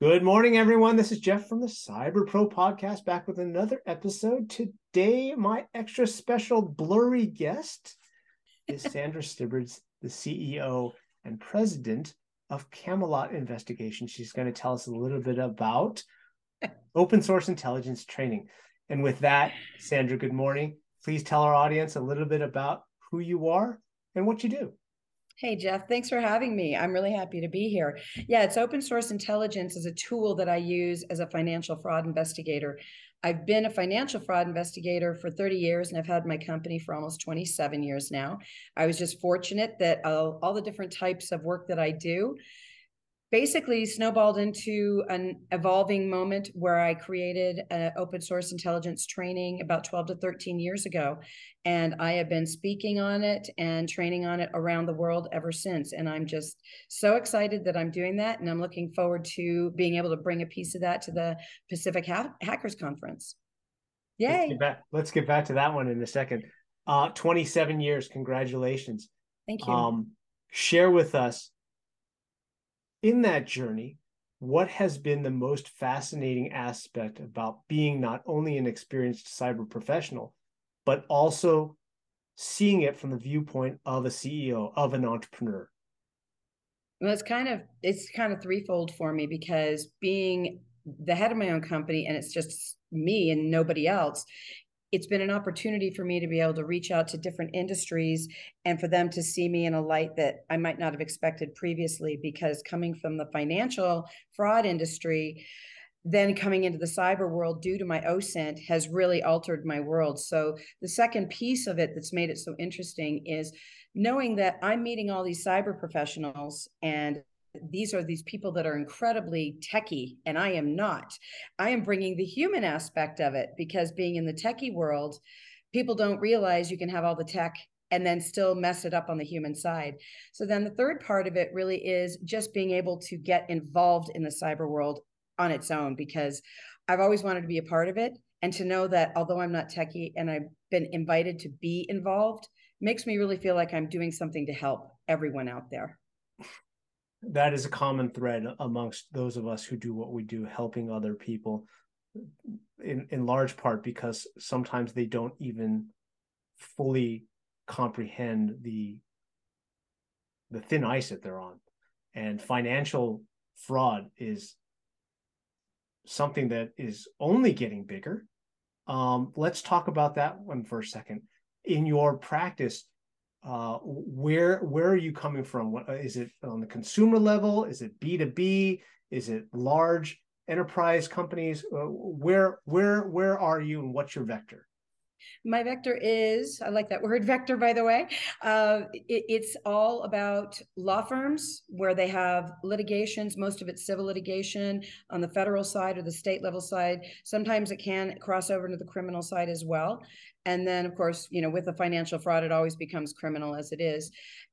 Good morning, everyone. This is Jeff from the Cyber Pro podcast, back with another episode. Today, my extra special blurry guest is Sandra Stibbards, the CEO and president of Camelot Investigation. She's going to tell us a little bit about open source intelligence training. And with that, Sandra, good morning. Please tell our audience a little bit about who you are and what you do. Hey, Jeff, thanks for having me. I'm really happy to be here. Yeah, it's open source intelligence is a tool that I use as a financial fraud investigator. I've been a financial fraud investigator for 30 years and I've had my company for almost 27 years now. I was just fortunate that uh, all the different types of work that I do basically snowballed into an evolving moment where I created an open source intelligence training about 12 to 13 years ago. And I have been speaking on it and training on it around the world ever since. And I'm just so excited that I'm doing that. And I'm looking forward to being able to bring a piece of that to the Pacific ha- Hackers Conference. Yay. Let's get, back, let's get back to that one in a second. Uh, 27 years. Congratulations. Thank you. Um, share with us in that journey, what has been the most fascinating aspect about being not only an experienced cyber professional, but also seeing it from the viewpoint of a CEO, of an entrepreneur? Well, it's kind of it's kind of threefold for me because being the head of my own company and it's just me and nobody else it's been an opportunity for me to be able to reach out to different industries and for them to see me in a light that I might not have expected previously because coming from the financial fraud industry then coming into the cyber world due to my OSINT has really altered my world. So the second piece of it that's made it so interesting is knowing that I'm meeting all these cyber professionals and these are these people that are incredibly techie and i am not. I am bringing the human aspect of it because being in the techie world people don't realize you can have all the tech and then still mess it up on the human side. So then the third part of it really is just being able to get involved in the cyber world on its own because i've always wanted to be a part of it. And to know that although i'm not techie and i've been invited to be involved makes me really feel like i'm doing something to help everyone out there that is a common thread amongst those of us who do what we do, helping other people in, in large part because sometimes they don't even fully comprehend the the thin ice that they're on. And financial fraud is something that is only getting bigger. Um, let's talk about that one for a second. In your practice, uh, where where are you coming from? What is it on the consumer level? Is it B two B? Is it large enterprise companies? Uh, where where where are you, and what's your vector? My vector is, I like that word vector, by the way. Uh, it, it's all about law firms where they have litigations, most of it's civil litigation on the federal side or the state level side. Sometimes it can cross over into the criminal side as well. And then, of course, you know, with the financial fraud, it always becomes criminal as it is.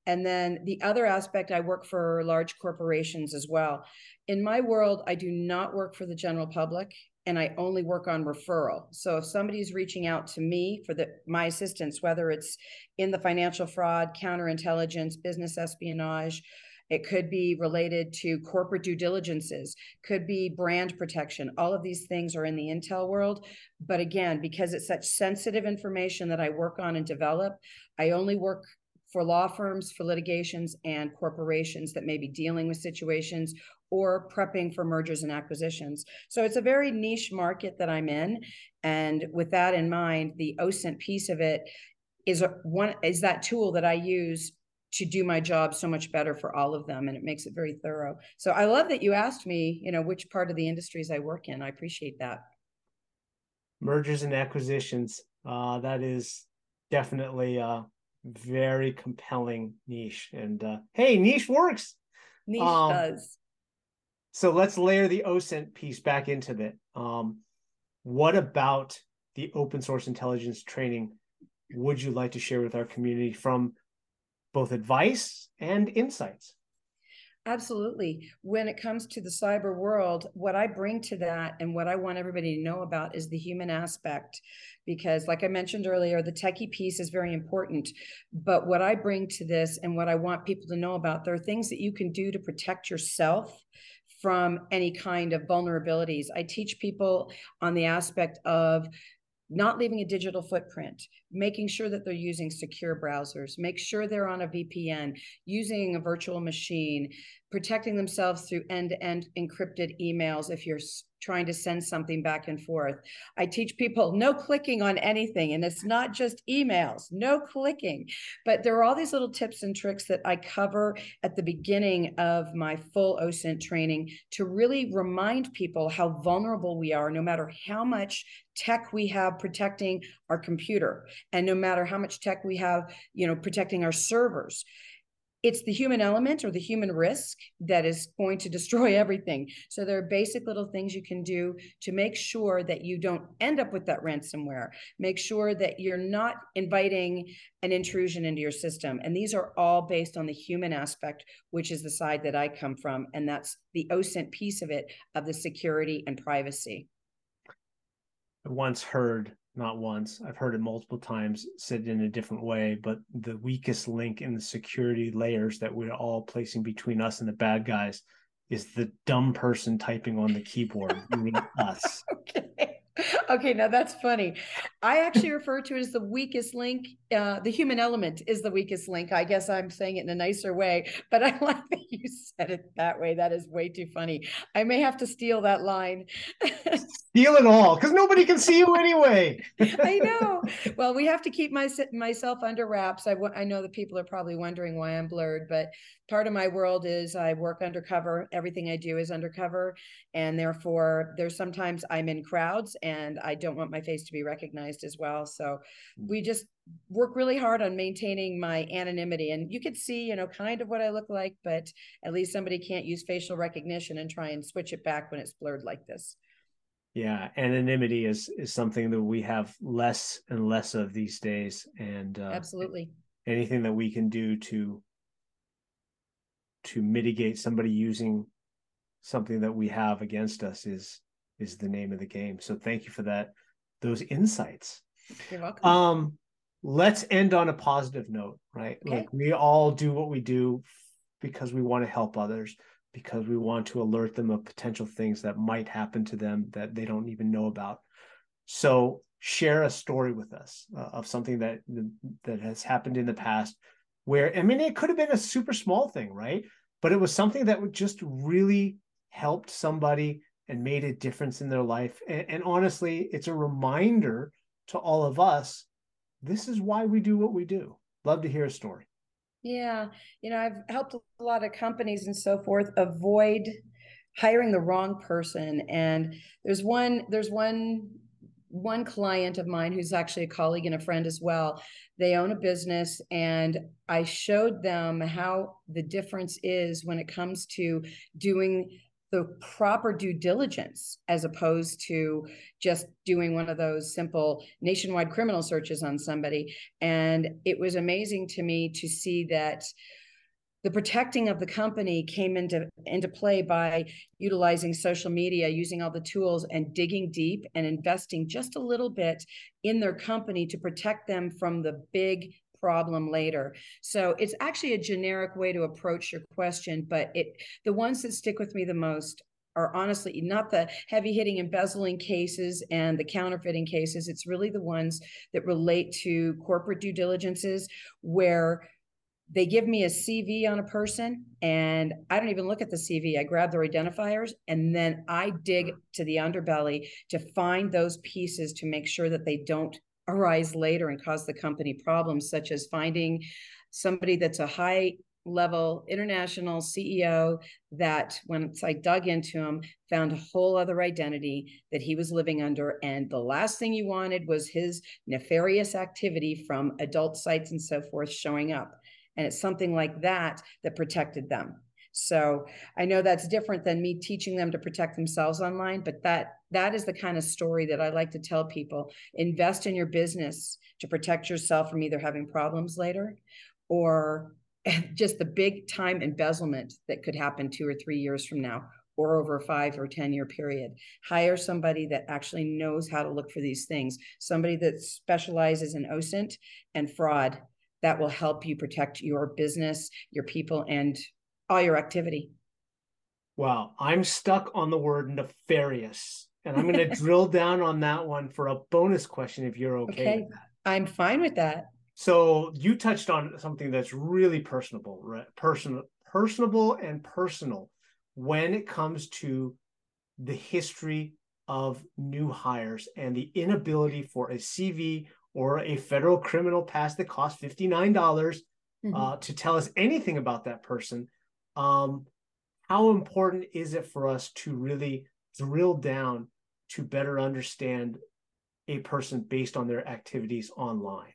And then the other aspect, I work for large corporations as well. In my world, I do not work for the general public and I only work on referral. So if somebody's reaching out to me for the my assistance, whether it's in the financial fraud, counterintelligence, business espionage, it could be related to corporate due diligences, could be brand protection. All of these things are in the intel world. But again, because it's such sensitive information that I work on and develop, I only work for law firms, for litigations, and corporations that may be dealing with situations or prepping for mergers and acquisitions. So it's a very niche market that I'm in. And with that in mind, the OSINT piece of it is one is that tool that I use to do my job so much better for all of them and it makes it very thorough. So I love that you asked me, you know, which part of the industries I work in. I appreciate that. Mergers and acquisitions. Uh, that is definitely a very compelling niche. And uh, hey, niche works. Niche um, does. So let's layer the OSINT piece back into it. Um, what about the open source intelligence training would you like to share with our community from both advice and insights? Absolutely. When it comes to the cyber world, what I bring to that and what I want everybody to know about is the human aspect. Because, like I mentioned earlier, the techie piece is very important. But what I bring to this and what I want people to know about, there are things that you can do to protect yourself from any kind of vulnerabilities. I teach people on the aspect of not leaving a digital footprint, making sure that they're using secure browsers, make sure they're on a VPN, using a virtual machine, protecting themselves through end to end encrypted emails if you're trying to send something back and forth. I teach people no clicking on anything, and it's not just emails, no clicking. But there are all these little tips and tricks that I cover at the beginning of my full OSINT training to really remind people how vulnerable we are, no matter how much tech we have protecting our computer, and no matter how much tech we have, you know, protecting our servers it's the human element or the human risk that is going to destroy everything. So there are basic little things you can do to make sure that you don't end up with that ransomware. Make sure that you're not inviting an intrusion into your system. And these are all based on the human aspect, which is the side that I come from. And that's the OSINT piece of it, of the security and privacy. I once heard not once. I've heard it multiple times said in a different way, but the weakest link in the security layers that we're all placing between us and the bad guys is the dumb person typing on the keyboard, meaning us. Okay. Okay, now that's funny. I actually refer to it as the weakest link. Uh, the human element is the weakest link. I guess I'm saying it in a nicer way, but I like that you said it that way. That is way too funny. I may have to steal that line. steal it all because nobody can see you anyway. I know. Well, we have to keep my, myself under wraps. I, I know that people are probably wondering why I'm blurred, but part of my world is I work undercover. Everything I do is undercover. And therefore, there's sometimes I'm in crowds and I don't want my face to be recognized as well. So we just work really hard on maintaining my anonymity. And you could see, you know, kind of what I look like, but at least somebody can't use facial recognition and try and switch it back when it's blurred like this. Yeah, anonymity is is something that we have less and less of these days, and uh, absolutely anything that we can do to to mitigate somebody using something that we have against us is is the name of the game. So thank you for that those insights. You're welcome. Um let's end on a positive note, right? Okay. Like we all do what we do because we want to help others, because we want to alert them of potential things that might happen to them that they don't even know about. So share a story with us uh, of something that that has happened in the past where I mean it could have been a super small thing, right? But it was something that would just really helped somebody and made a difference in their life. And, and honestly, it's a reminder to all of us this is why we do what we do. Love to hear a story. Yeah. You know, I've helped a lot of companies and so forth avoid hiring the wrong person. And there's one, there's one one client of mine who's actually a colleague and a friend as well they own a business and i showed them how the difference is when it comes to doing the proper due diligence as opposed to just doing one of those simple nationwide criminal searches on somebody. And it was amazing to me to see that the protecting of the company came into into play by utilizing social media using all the tools and digging deep and investing just a little bit in their company to protect them from the big problem later so it's actually a generic way to approach your question but it the ones that stick with me the most are honestly not the heavy hitting embezzling cases and the counterfeiting cases. It's really the ones that relate to corporate due diligences where they give me a CV on a person and I don't even look at the CV. I grab their identifiers and then I dig to the underbelly to find those pieces to make sure that they don't arise later and cause the company problems, such as finding somebody that's a high level international CEO that once I dug into him, found a whole other identity that he was living under. And the last thing you wanted was his nefarious activity from adult sites and so forth showing up. And it's something like that that protected them. So I know that's different than me teaching them to protect themselves online, but that that is the kind of story that I like to tell people. Invest in your business to protect yourself from either having problems later or just the big time embezzlement that could happen two or three years from now or over a five or 10 year period. Hire somebody that actually knows how to look for these things, somebody that specializes in OSINT and fraud that will help you protect your business, your people, and all your activity. Wow, I'm stuck on the word nefarious, and I'm going to drill down on that one for a bonus question if you're okay, okay. I'm fine with that. So you touched on something that's really personable, right? Personal, personable, and personal when it comes to the history of new hires and the inability for a CV or a federal criminal pass that costs $59 mm-hmm. uh, to tell us anything about that person. Um, how important is it for us to really drill down to better understand a person based on their activities online?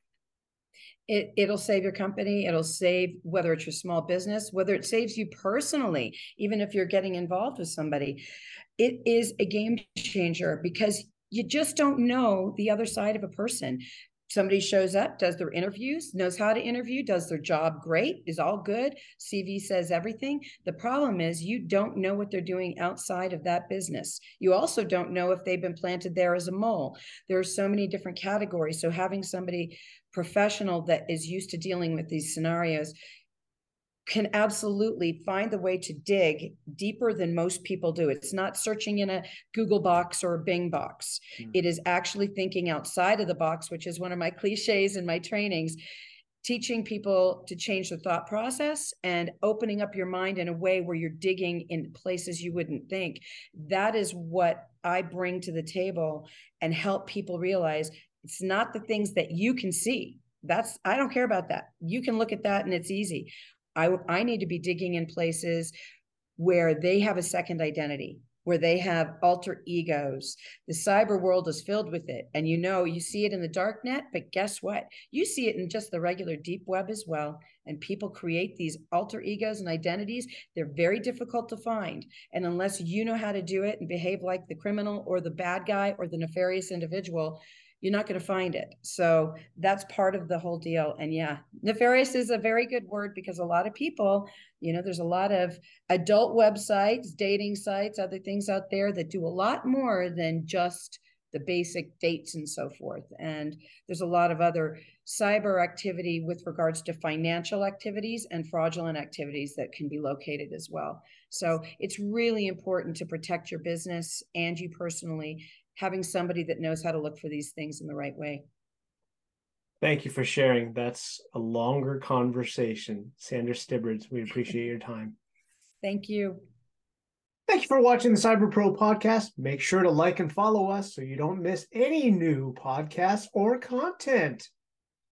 It, it'll save your company. It'll save whether it's your small business, whether it saves you personally, even if you're getting involved with somebody. It is a game changer because you just don't know the other side of a person somebody shows up, does their interviews, knows how to interview, does their job great, is all good, CV says everything. The problem is you don't know what they're doing outside of that business. You also don't know if they've been planted there as a mole. There are so many different categories. So having somebody professional that is used to dealing with these scenarios can absolutely find the way to dig deeper than most people do. It's not searching in a Google box or a Bing box. Mm. It is actually thinking outside of the box, which is one of my cliches in my trainings, teaching people to change the thought process and opening up your mind in a way where you're digging in places you wouldn't think. That is what I bring to the table and help people realize it's not the things that you can see that's i don't care about that you can look at that and it's easy I, I need to be digging in places where they have a second identity, where they have alter egos. The cyber world is filled with it. And you know, you see it in the dark net, but guess what? You see it in just the regular deep web as well. And people create these alter egos and identities. They're very difficult to find. And unless you know how to do it and behave like the criminal or the bad guy or the nefarious individual, you're not going to find it. So that's part of the whole deal. And yeah, nefarious is a very good word because a lot of people, you know, there's a lot of adult websites, dating sites, other things out there that do a lot more than just the basic dates and so forth. And there's a lot of other cyber activity with regards to financial activities and fraudulent activities that can be located as well. So it's really important to protect your business and you personally having somebody that knows how to look for these things in the right way. Thank you for sharing. That's a longer conversation. Sandra Stibbards, we appreciate your time. Thank you. Thank you for watching the Cyber Pro podcast. Make sure to like and follow us so you don't miss any new podcasts or content.